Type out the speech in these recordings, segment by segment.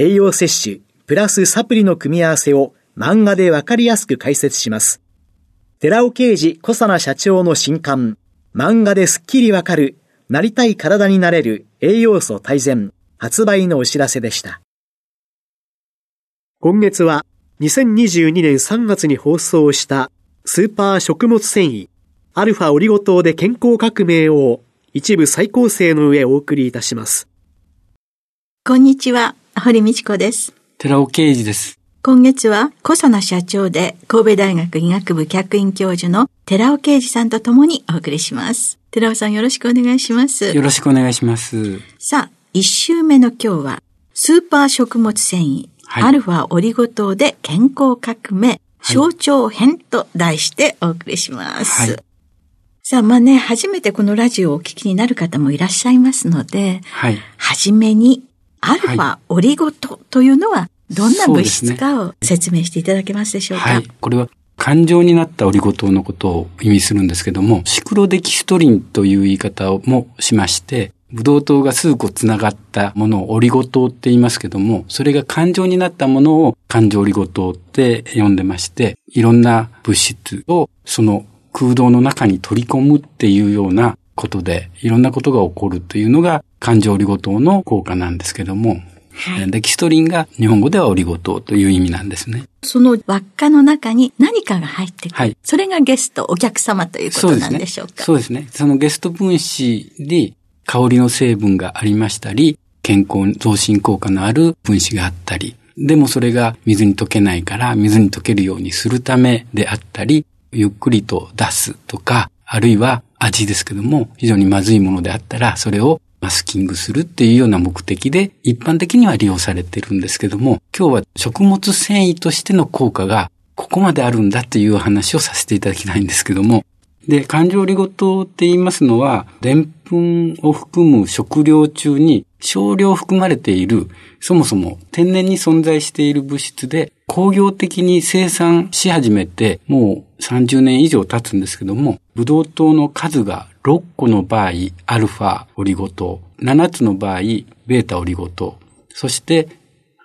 栄養摂取、プラスサプリの組み合わせを漫画でわかりやすく解説します。寺尾啓治小佐奈社長の新刊、漫画ですっきりわかる、なりたい体になれる栄養素大全、発売のお知らせでした。今月は2022年3月に放送したスーパー食物繊維アルファオリゴ糖で健康革命を一部再構成の上お送りいたします。こんにちは、堀道子です。寺尾啓二です。今月は、小佐奈社長で神戸大学医学部客員教授の寺尾啓二さんと共にお送りします。寺尾さんよろしくお願いします。よろしくお願いします。さあ、一週目の今日は、スーパー食物繊維、はい、アルファオリゴ糖で健康革命、象徴編と題してお送りします。はいさあ、まあね、初めてこのラジオをお聞きになる方もいらっしゃいますので、はい。はじめに、アルファオリゴ糖というのはどんな物質かを説明していただけますでしょうか？はい。これは感情になったオリゴ糖のことを意味するんですけども、シクロデキストリンという言い方をもしまして、ブドウ糖が数個つながったものをオリゴ糖って言いますけども、それが感情になったものを感情オリゴ糖って呼んでまして、いろんな物質をその空洞の中に取り込むっていうようなことで、いろんなことが起こるというのが感情オリゴ糖の効果なんですけども、はい、デキストリンが日本語ではオリゴ糖という意味なんですね。その輪っかの中に何かが入ってくる。はい。それがゲスト、お客様ということなんでしょうかそうですね。そのゲスト分子に香りの成分がありましたり、健康増進効果のある分子があったり、でもそれが水に溶けないから水に溶けるようにするためであったり、ゆっくりと出すとか、あるいは味ですけども、非常にまずいものであったら、それをマスキングするっていうような目的で、一般的には利用されてるんですけども、今日は食物繊維としての効果がここまであるんだっていう話をさせていただきたいんですけども、で、感情リゴ糖って言いますのは、でんぷんを含む食料中に少量含まれている、そもそも天然に存在している物質で、工業的に生産し始めて、もう30年以上経つんですけども、ブドウ糖の数が6個の場合、アルファオリゴ糖、7つの場合、ベータオリゴ糖、そして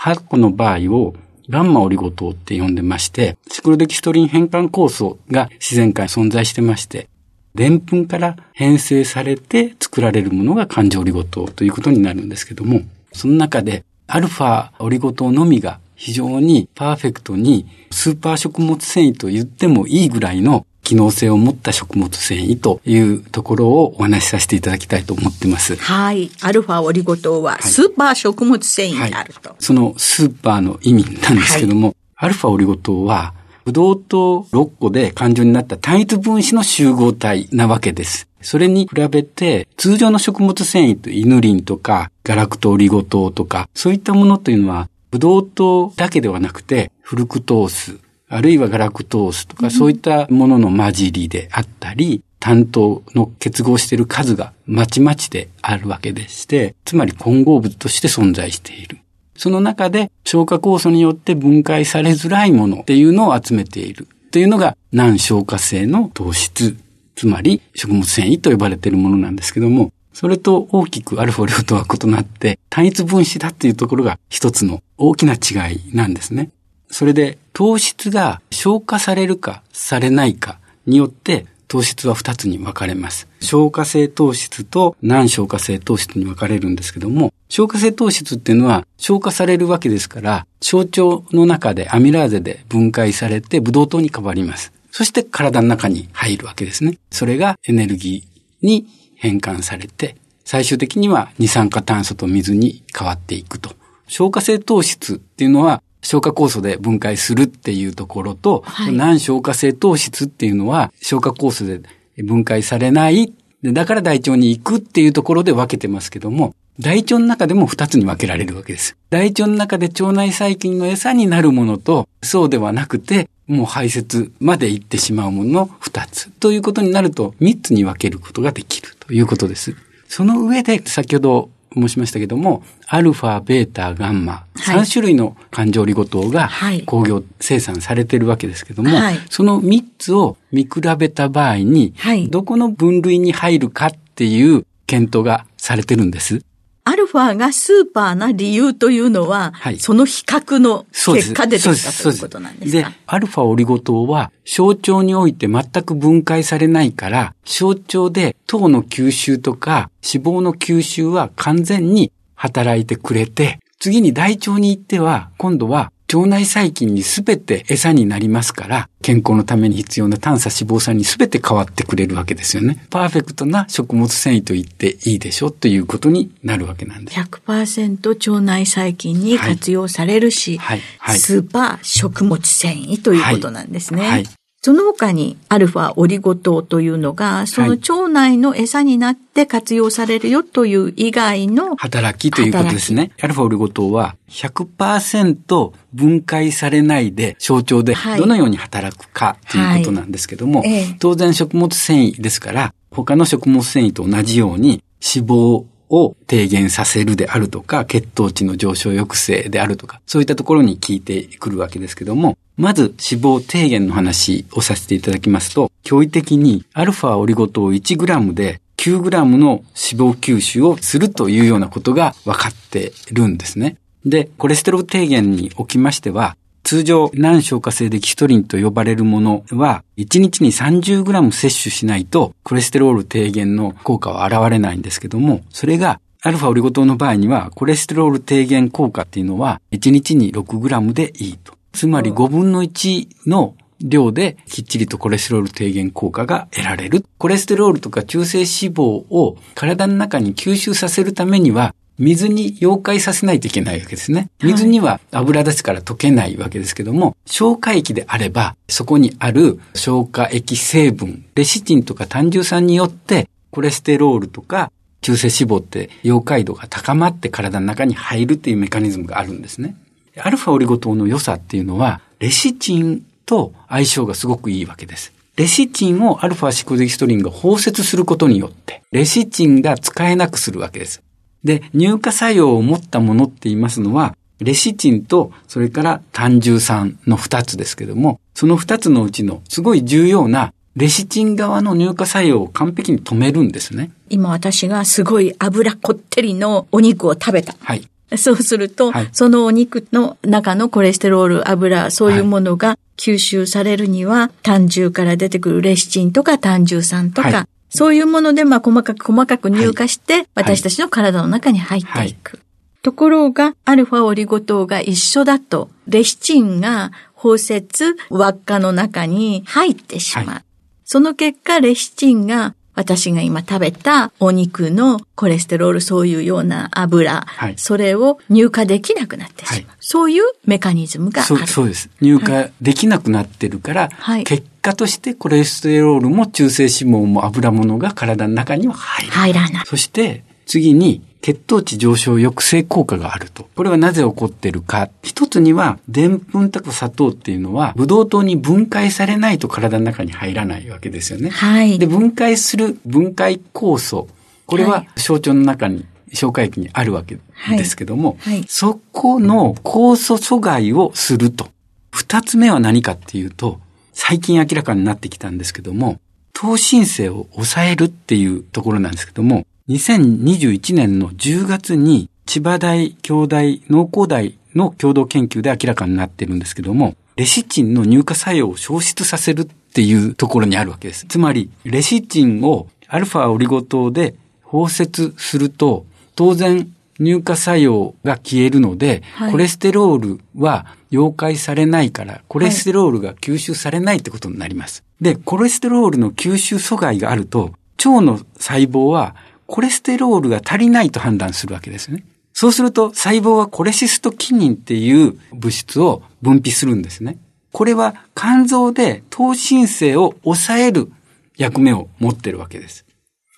8個の場合をガンマオリゴ糖って呼んでまして、シクロデキストリン変換酵素が自然界に存在してまして、でんぷんから編成されて作られるものが環状オリゴ糖ということになるんですけども、その中でアルファオリゴ糖のみが非常にパーフェクトにスーパー食物繊維と言ってもいいぐらいの機能性を持った食物繊維というところをお話しさせていただきたいと思ってます。はい。アルファオリゴ糖はスーパー食物繊維であると、はいはい、そのスーパーの意味なんですけども、はい、アルファオリゴ糖はブドウ糖6個で感情になった単一分子の集合体なわけです。それに比べて、通常の食物繊維とイヌリンとか、ガラクトオリゴ糖とか、そういったものというのは、ブドウ糖だけではなくて、フルクトース、あるいはガラクトースとか、そういったものの混じりであったり、担当の結合している数がまちまちであるわけでして、つまり混合物として存在している。その中で消化酵素によって分解されづらいものっていうのを集めている。っていうのが難消化性の糖質、つまり食物繊維と呼ばれているものなんですけども、それと大きくアルファ量とは異なって、単一分子だっていうところが一つの大きな違いなんですね。それで糖質が消化されるかされないかによって糖質は2つに分かれます。消化性糖質と難消化性糖質に分かれるんですけども、消化性糖質っていうのは消化されるわけですから、小腸の中でアミラーゼで分解されてブドウ糖に変わります。そして体の中に入るわけですね。それがエネルギーに変換されて、最終的には二酸化炭素と水に変わっていくと。消化性糖質っていうのは消化酵素で分解するっていうところと、はい、難消化性糖質っていうのは消化酵素で分解されない。だから大腸に行くっていうところで分けてますけども、大腸の中でも二つに分けられるわけです。大腸の中で腸内細菌の餌になるものと、そうではなくて、もう排泄まで行ってしまうものの二つ。ということになると、三つに分けることができるということです。その上で、先ほど申しましたけども、アルファ、ベータ、ガンマ、はい、3種類の環状オリゴ糖が工業生産されているわけですけども、はい、その3つを見比べた場合に、はい、どこの分類に入るかっていう検討がされてるんです。アルファがスーパーな理由というのは、はい、その比較の結果で出てきたということなんですか？でアルファオリゴ糖は小腸において全く分解されないから、小腸で糖の吸収とか脂肪の吸収は完全に働いてくれて、次に大腸に行っては、今度は腸内細菌にすべて餌になりますから、健康のために必要な炭素脂肪酸にすべて変わってくれるわけですよね。パーフェクトな食物繊維と言っていいでしょということになるわけなんです。100%腸内細菌に活用されるし、はいはいはい、スーパー食物繊維ということなんですね。はいその他にアルファオリゴ糖というのが、その腸内の餌になって活用されるよという以外の働きということですね。アルファオリゴ糖は100%分解されないで小腸でどのように働くかということなんですけども、はい。はい、当然食物繊維ですから、他の食物繊維と同じように脂肪を低減させるであるとか、血糖値の上昇抑制であるとか、そういったところに効いてくるわけですけども、まず脂肪低減の話をさせていただきますと、驚異的にアルファオリゴ糖 1g で 9g の脂肪吸収をするというようなことが分かってるんですね。で、コレステロール低減におきましては、通常、難消化性デキストリンと呼ばれるものは、1日に 30g 摂取しないと、コレステロール低減の効果は現れないんですけども、それが、アルファオリゴ糖の場合には、コレステロール低減効果っていうのは、1日に 6g でいいと。つまり5分の1の量できっちりとコレステロール低減効果が得られる。コレステロールとか中性脂肪を体の中に吸収させるためには水に溶解させないといけないわけですね。水には油ですから溶けないわけですけども、消化液であれば、そこにある消化液成分、レシチンとか単重酸によって、コレステロールとか中性脂肪って溶解度が高まって体の中に入るっていうメカニズムがあるんですね。アルファオリゴ糖の良さっていうのは、レシチンと相性がすごくいいわけです。レシチンをアルファシコデキストリンが包摂することによって、レシチンが使えなくするわけです。で、乳化作用を持ったものって言いますのは、レシチンと、それから単重酸の二つですけども、その二つのうちのすごい重要なレシチン側の乳化作用を完璧に止めるんですね。今私がすごい脂こってりのお肉を食べた。はい。そうすると、はい、そのお肉の中のコレステロール、油、そういうものが吸収されるには、単重から出てくるレシチンとか単重酸とか、はい、そういうもので、まあ、細かく細かく乳化して、私たちの体の中に入っていく。ところが、アルファオリゴ糖が一緒だと、レシチンが包摂、輪っかの中に入ってしまう。その結果、レシチンが私が今食べたお肉のコレステロール、そういうような油、はい、それを入荷できなくなってしまう。はい、そういうメカニズムがある。そうです。入荷できなくなってるから、はい、結果としてコレステロールも中性脂肪も油物が体の中には入らない。入らない。そして次に血糖値上昇抑制効果があると。これはなぜ起こってるか。一つには、でんぷんとか砂糖っていうのは、ブドウ糖に分解されないと体の中に入らないわけですよね。はい。で、分解する分解酵素。これは小腸の中に、消化液にあるわけですけども、はいはい、そこの酵素阻害をすると。二つ目は何かっていうと、最近明らかになってきたんですけども、糖申請を抑えるっていうところなんですけども、2021年の10月に千葉大、京大、農工大の共同研究で明らかになってるんですけども、レシチンの乳化作用を消失させるっていうところにあるわけです。つまり、レシチンをアルファオリゴ糖で包摂すると、当然乳化作用が消えるので、はい、コレステロールは溶解されないから、コレステロールが吸収されないってことになります。はい、で、コレステロールの吸収阻害があると、腸の細胞はコレステロールが足りないと判断するわけですね。そうすると細胞はコレシストキニンっていう物質を分泌するんですね。これは肝臓で糖新生を抑える役目を持ってるわけです。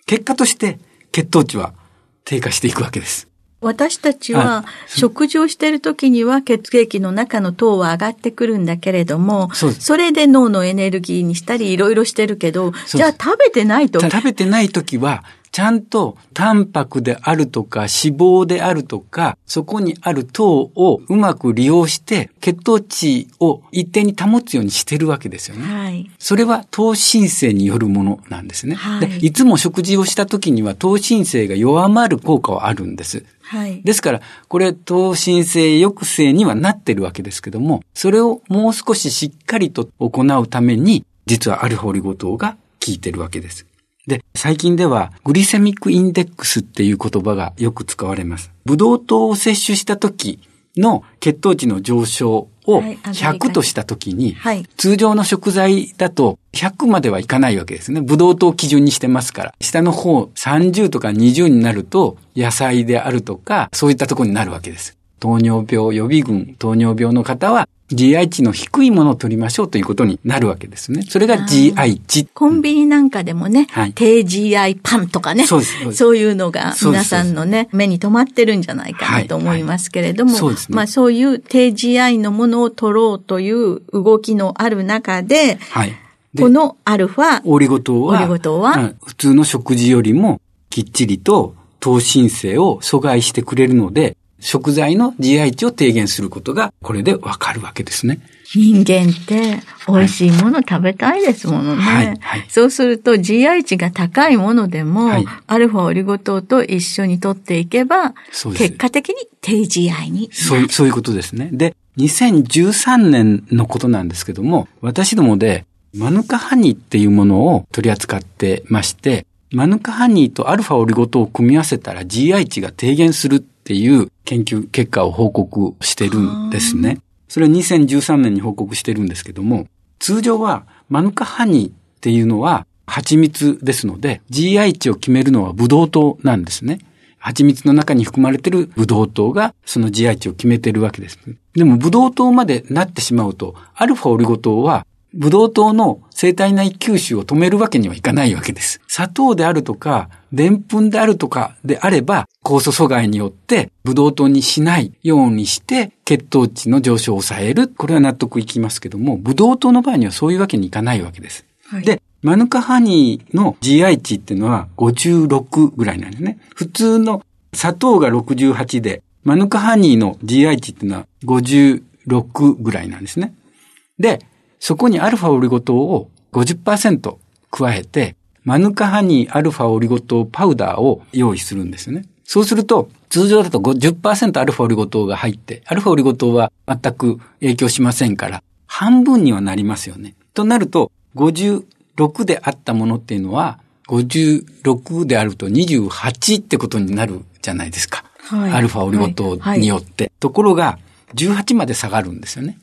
結果として血糖値は低下していくわけです。私たちは食事をしている時には血液の中の糖は上がってくるんだけれども、それで脳のエネルギーにしたりいろいろしてるけど、じゃあ食べてないと。食べてない時はちゃんとタンパクであるとか脂肪であるとか、そこにある糖をうまく利用して血糖値を一定に保つようにしてるわけですよね。はい、それは糖申請によるものなんですね、はい、で。いつも食事をした時には糖申請が弱まる効果はあるんです。はい、ですから、これ、糖申請抑制にはなってるわけですけども、それをもう少ししっかりと行うために、実はアルファオリゴ糖が効いてるわけです。で、最近ではグリセミックインデックスっていう言葉がよく使われます。ブドウ糖を摂取した時の血糖値の上昇を100とした時に、通常の食材だと100まではいかないわけですね。ブドウ糖を基準にしてますから。下の方30とか20になると野菜であるとか、そういったところになるわけです。糖尿病予備軍、糖尿病の方は GI 値の低いものを取りましょうということになるわけですね。それが GI 値。コンビニなんかでもね、はい、低 GI パンとかねそうですそういうのが皆さんのね、目に留まってるんじゃないかなと思いますけれども、はいはい、ね、まあそういう低 GI のものを取ろうという動きのある中で、はい、このアルファ、オリゴ糖は、オリゴ糖は、普通の食事よりもきっちりと糖申請を阻害してくれるので、食材の GI 値を低減することが、これでわかるわけですね。人間って美味しいもの食べたいですものね。はいはい、そうすると GI 値が高いものでも、はい、アルファオリゴ糖と一緒に取っていけば、結果的に低 GI にそうそういうことですね。で、2013年のことなんですけども、私どもでマヌカハニーっていうものを取り扱ってまして、マヌカハニーとアルファオリゴ糖を組み合わせたら GI 値が低減するっていう研究結果を報告してるんですね。それは2013年に報告してるんですけども、通常はマヌカハニーっていうのは蜂蜜ですので、GI 値を決めるのはブドウ糖なんですね。蜂蜜の中に含まれてるブドウ糖がその GI 値を決めてるわけです。でもブドウ糖までなってしまうと、アルファオリゴ糖はブドウ糖の生体内吸収を止めるわけにはいかないわけです。砂糖であるとか、でんぷんであるとかであれば、酵素阻害によってブドウ糖にしないようにして血糖値の上昇を抑える。これは納得いきますけども、ブドウ糖の場合にはそういうわけにいかないわけです。はい、で、マヌカハニーの GI 値っていうのは56ぐらいなんですね。普通の砂糖が68で、マヌカハニーの GI 値っていうのは56ぐらいなんですね。で、そこにアルファオリゴ糖を50%加えて、マヌカハニーアルファオリゴ糖パウダーを用意するんですよね。そうすると、通常だと10%アルファオリゴ糖が入って、アルファオリゴ糖は全く影響しませんから、半分にはなりますよね。となると、56であったものっていうのは、56であると28ってことになるじゃないですか。はい、アルファオリゴ糖によって。はいはい、ところが、18まで下がるんですよね。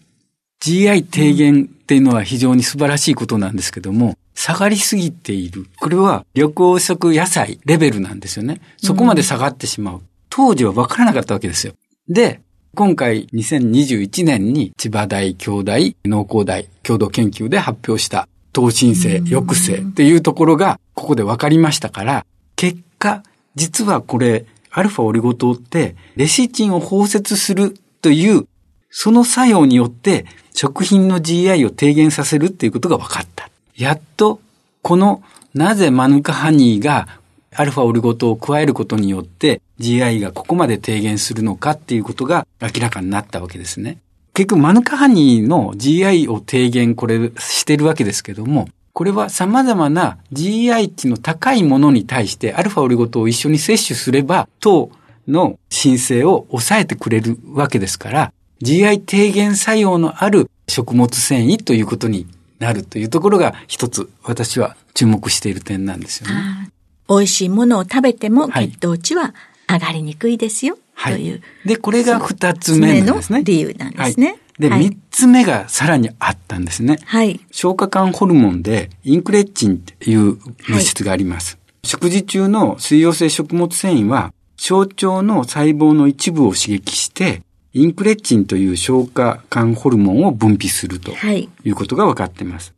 GI 低減っていうのは非常に素晴らしいことなんですけども、下がりすぎている。これは緑黄色野菜レベルなんですよね。そこまで下がってしまう。当時は分からなかったわけですよ。で、今回2021年に千葉大京大農工大共同研究で発表した糖申請抑制っていうところがここで分かりましたから、結果、実はこれ、アルファオリゴ糖ってレシチンを包摂するというその作用によって食品の GI を低減させるっていうことが分かった。やっと、この、なぜマヌカハニーがアルファオリゴ糖を加えることによって GI がここまで低減するのかっていうことが明らかになったわけですね。結局マヌカハニーの GI を低減これしてるわけですけども、これは様々な GI 値の高いものに対してアルファオリゴ糖を一緒に摂取すれば糖の申請を抑えてくれるわけですから、GI 低減作用のある食物繊維ということになるというところが一つ私は注目している点なんですよね。美味しいものを食べても血糖値は上がりにくいですよ、はい、という。で、これが二つ目なんですね。の理由なんですね。はいで、三、はい、つ目がさらにあったんですね。はい。消化管ホルモンでインクレッチンっていう物質があります。はい、食事中の水溶性食物繊維は小腸の細胞の一部を刺激して、インクレッチンという消化管ホルモンを分泌するということが分かっています。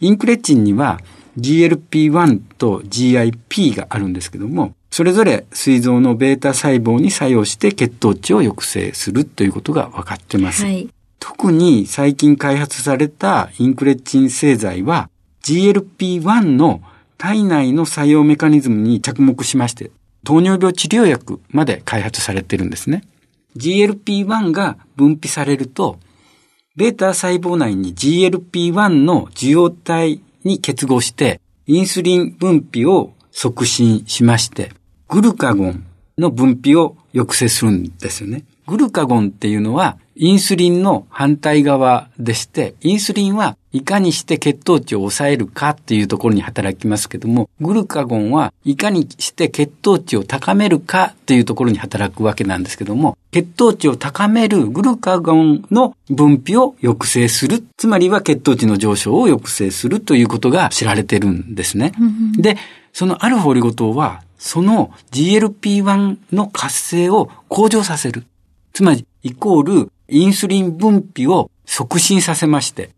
インクレッチンには GLP-1 と GIP があるんですけども、それぞれ膵臓のベータ細胞に作用して血糖値を抑制するということが分かっています。はい、特に最近開発されたインクレッチン製剤は GLP-1 の体内の作用メカニズムに着目しまして、糖尿病治療薬まで開発されてるんですね。GLP-1 が分泌されると、ベータ細胞内に GLP-1 の受容体に結合して、インスリン分泌を促進しまして、グルカゴンの分泌を抑制するんですよね。グルカゴンっていうのはインスリンの反対側でして、インスリンはいかにして血糖値を抑えるかっていうところに働きますけども、グルカゴンはいかにして血糖値を高めるかっていうところに働くわけなんですけども、血糖値を高めるグルカゴンの分泌を抑制する。つまりは血糖値の上昇を抑制するということが知られてるんですね。で、そのアルファオリゴ糖は、その GLP-1 の活性を向上させる。つまり、イコール、インスリン分泌を促進させまして、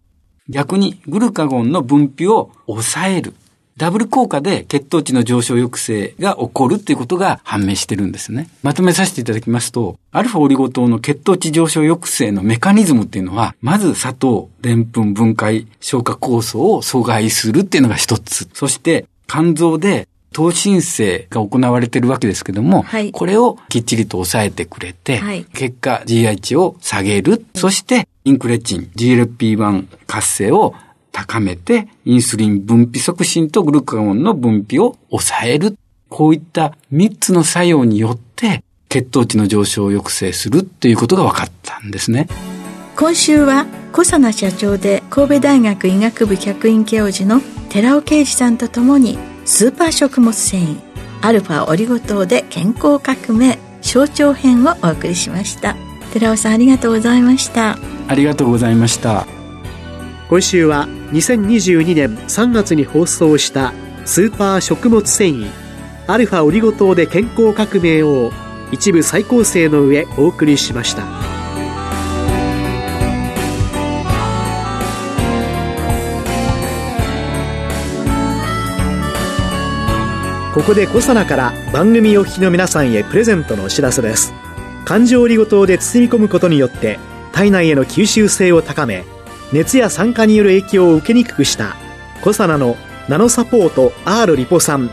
逆にグルカゴンの分泌を抑える。ダブル効果で血糖値の上昇抑制が起こるっていうことが判明してるんですね。まとめさせていただきますと、アルファオリゴ糖の血糖値上昇抑制のメカニズムっていうのは、まず砂糖、でんぷん分解消化酵素を阻害するっていうのが一つ。そして、肝臓で糖申請が行われているわけですけども、はい、これをきっちりと抑えてくれて、はい、結果 GI 値を下げる、そしてインクレチン、GLP-1 活性を高めて、インスリン分泌促進とグルカゴンの分泌を抑える。こういった3つの作用によって、血糖値の上昇を抑制するっていうことが分かったんですね。今週は小佐奈社長で神戸大学医学部客員教授の寺尾啓二さんとともにスーパー食物繊維アルファオリゴ糖で健康革命象徴編をお送りしました。寺尾さんありがとうございました。ありがとうございました。今週は2022年3月に放送したスーパー食物繊維アルファオリゴ糖で健康革命を一部再構成の上お送りしました。ここでコサナから番組お聞きの皆さんへプレゼントのお知らせです。環状オリゴ糖で包み込むことによって体内への吸収性を高め熱や酸化による影響を受けにくくしたコサナのナノサポート R リポ酸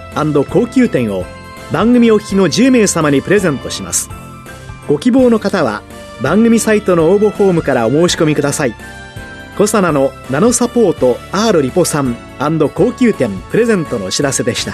高級店を番組お聞きの10名様にプレゼントします。ご希望の方は番組サイトの応募フォームからお申し込みください。コサナのナノサポート R リポ酸高級店プレゼントのお知らせでした。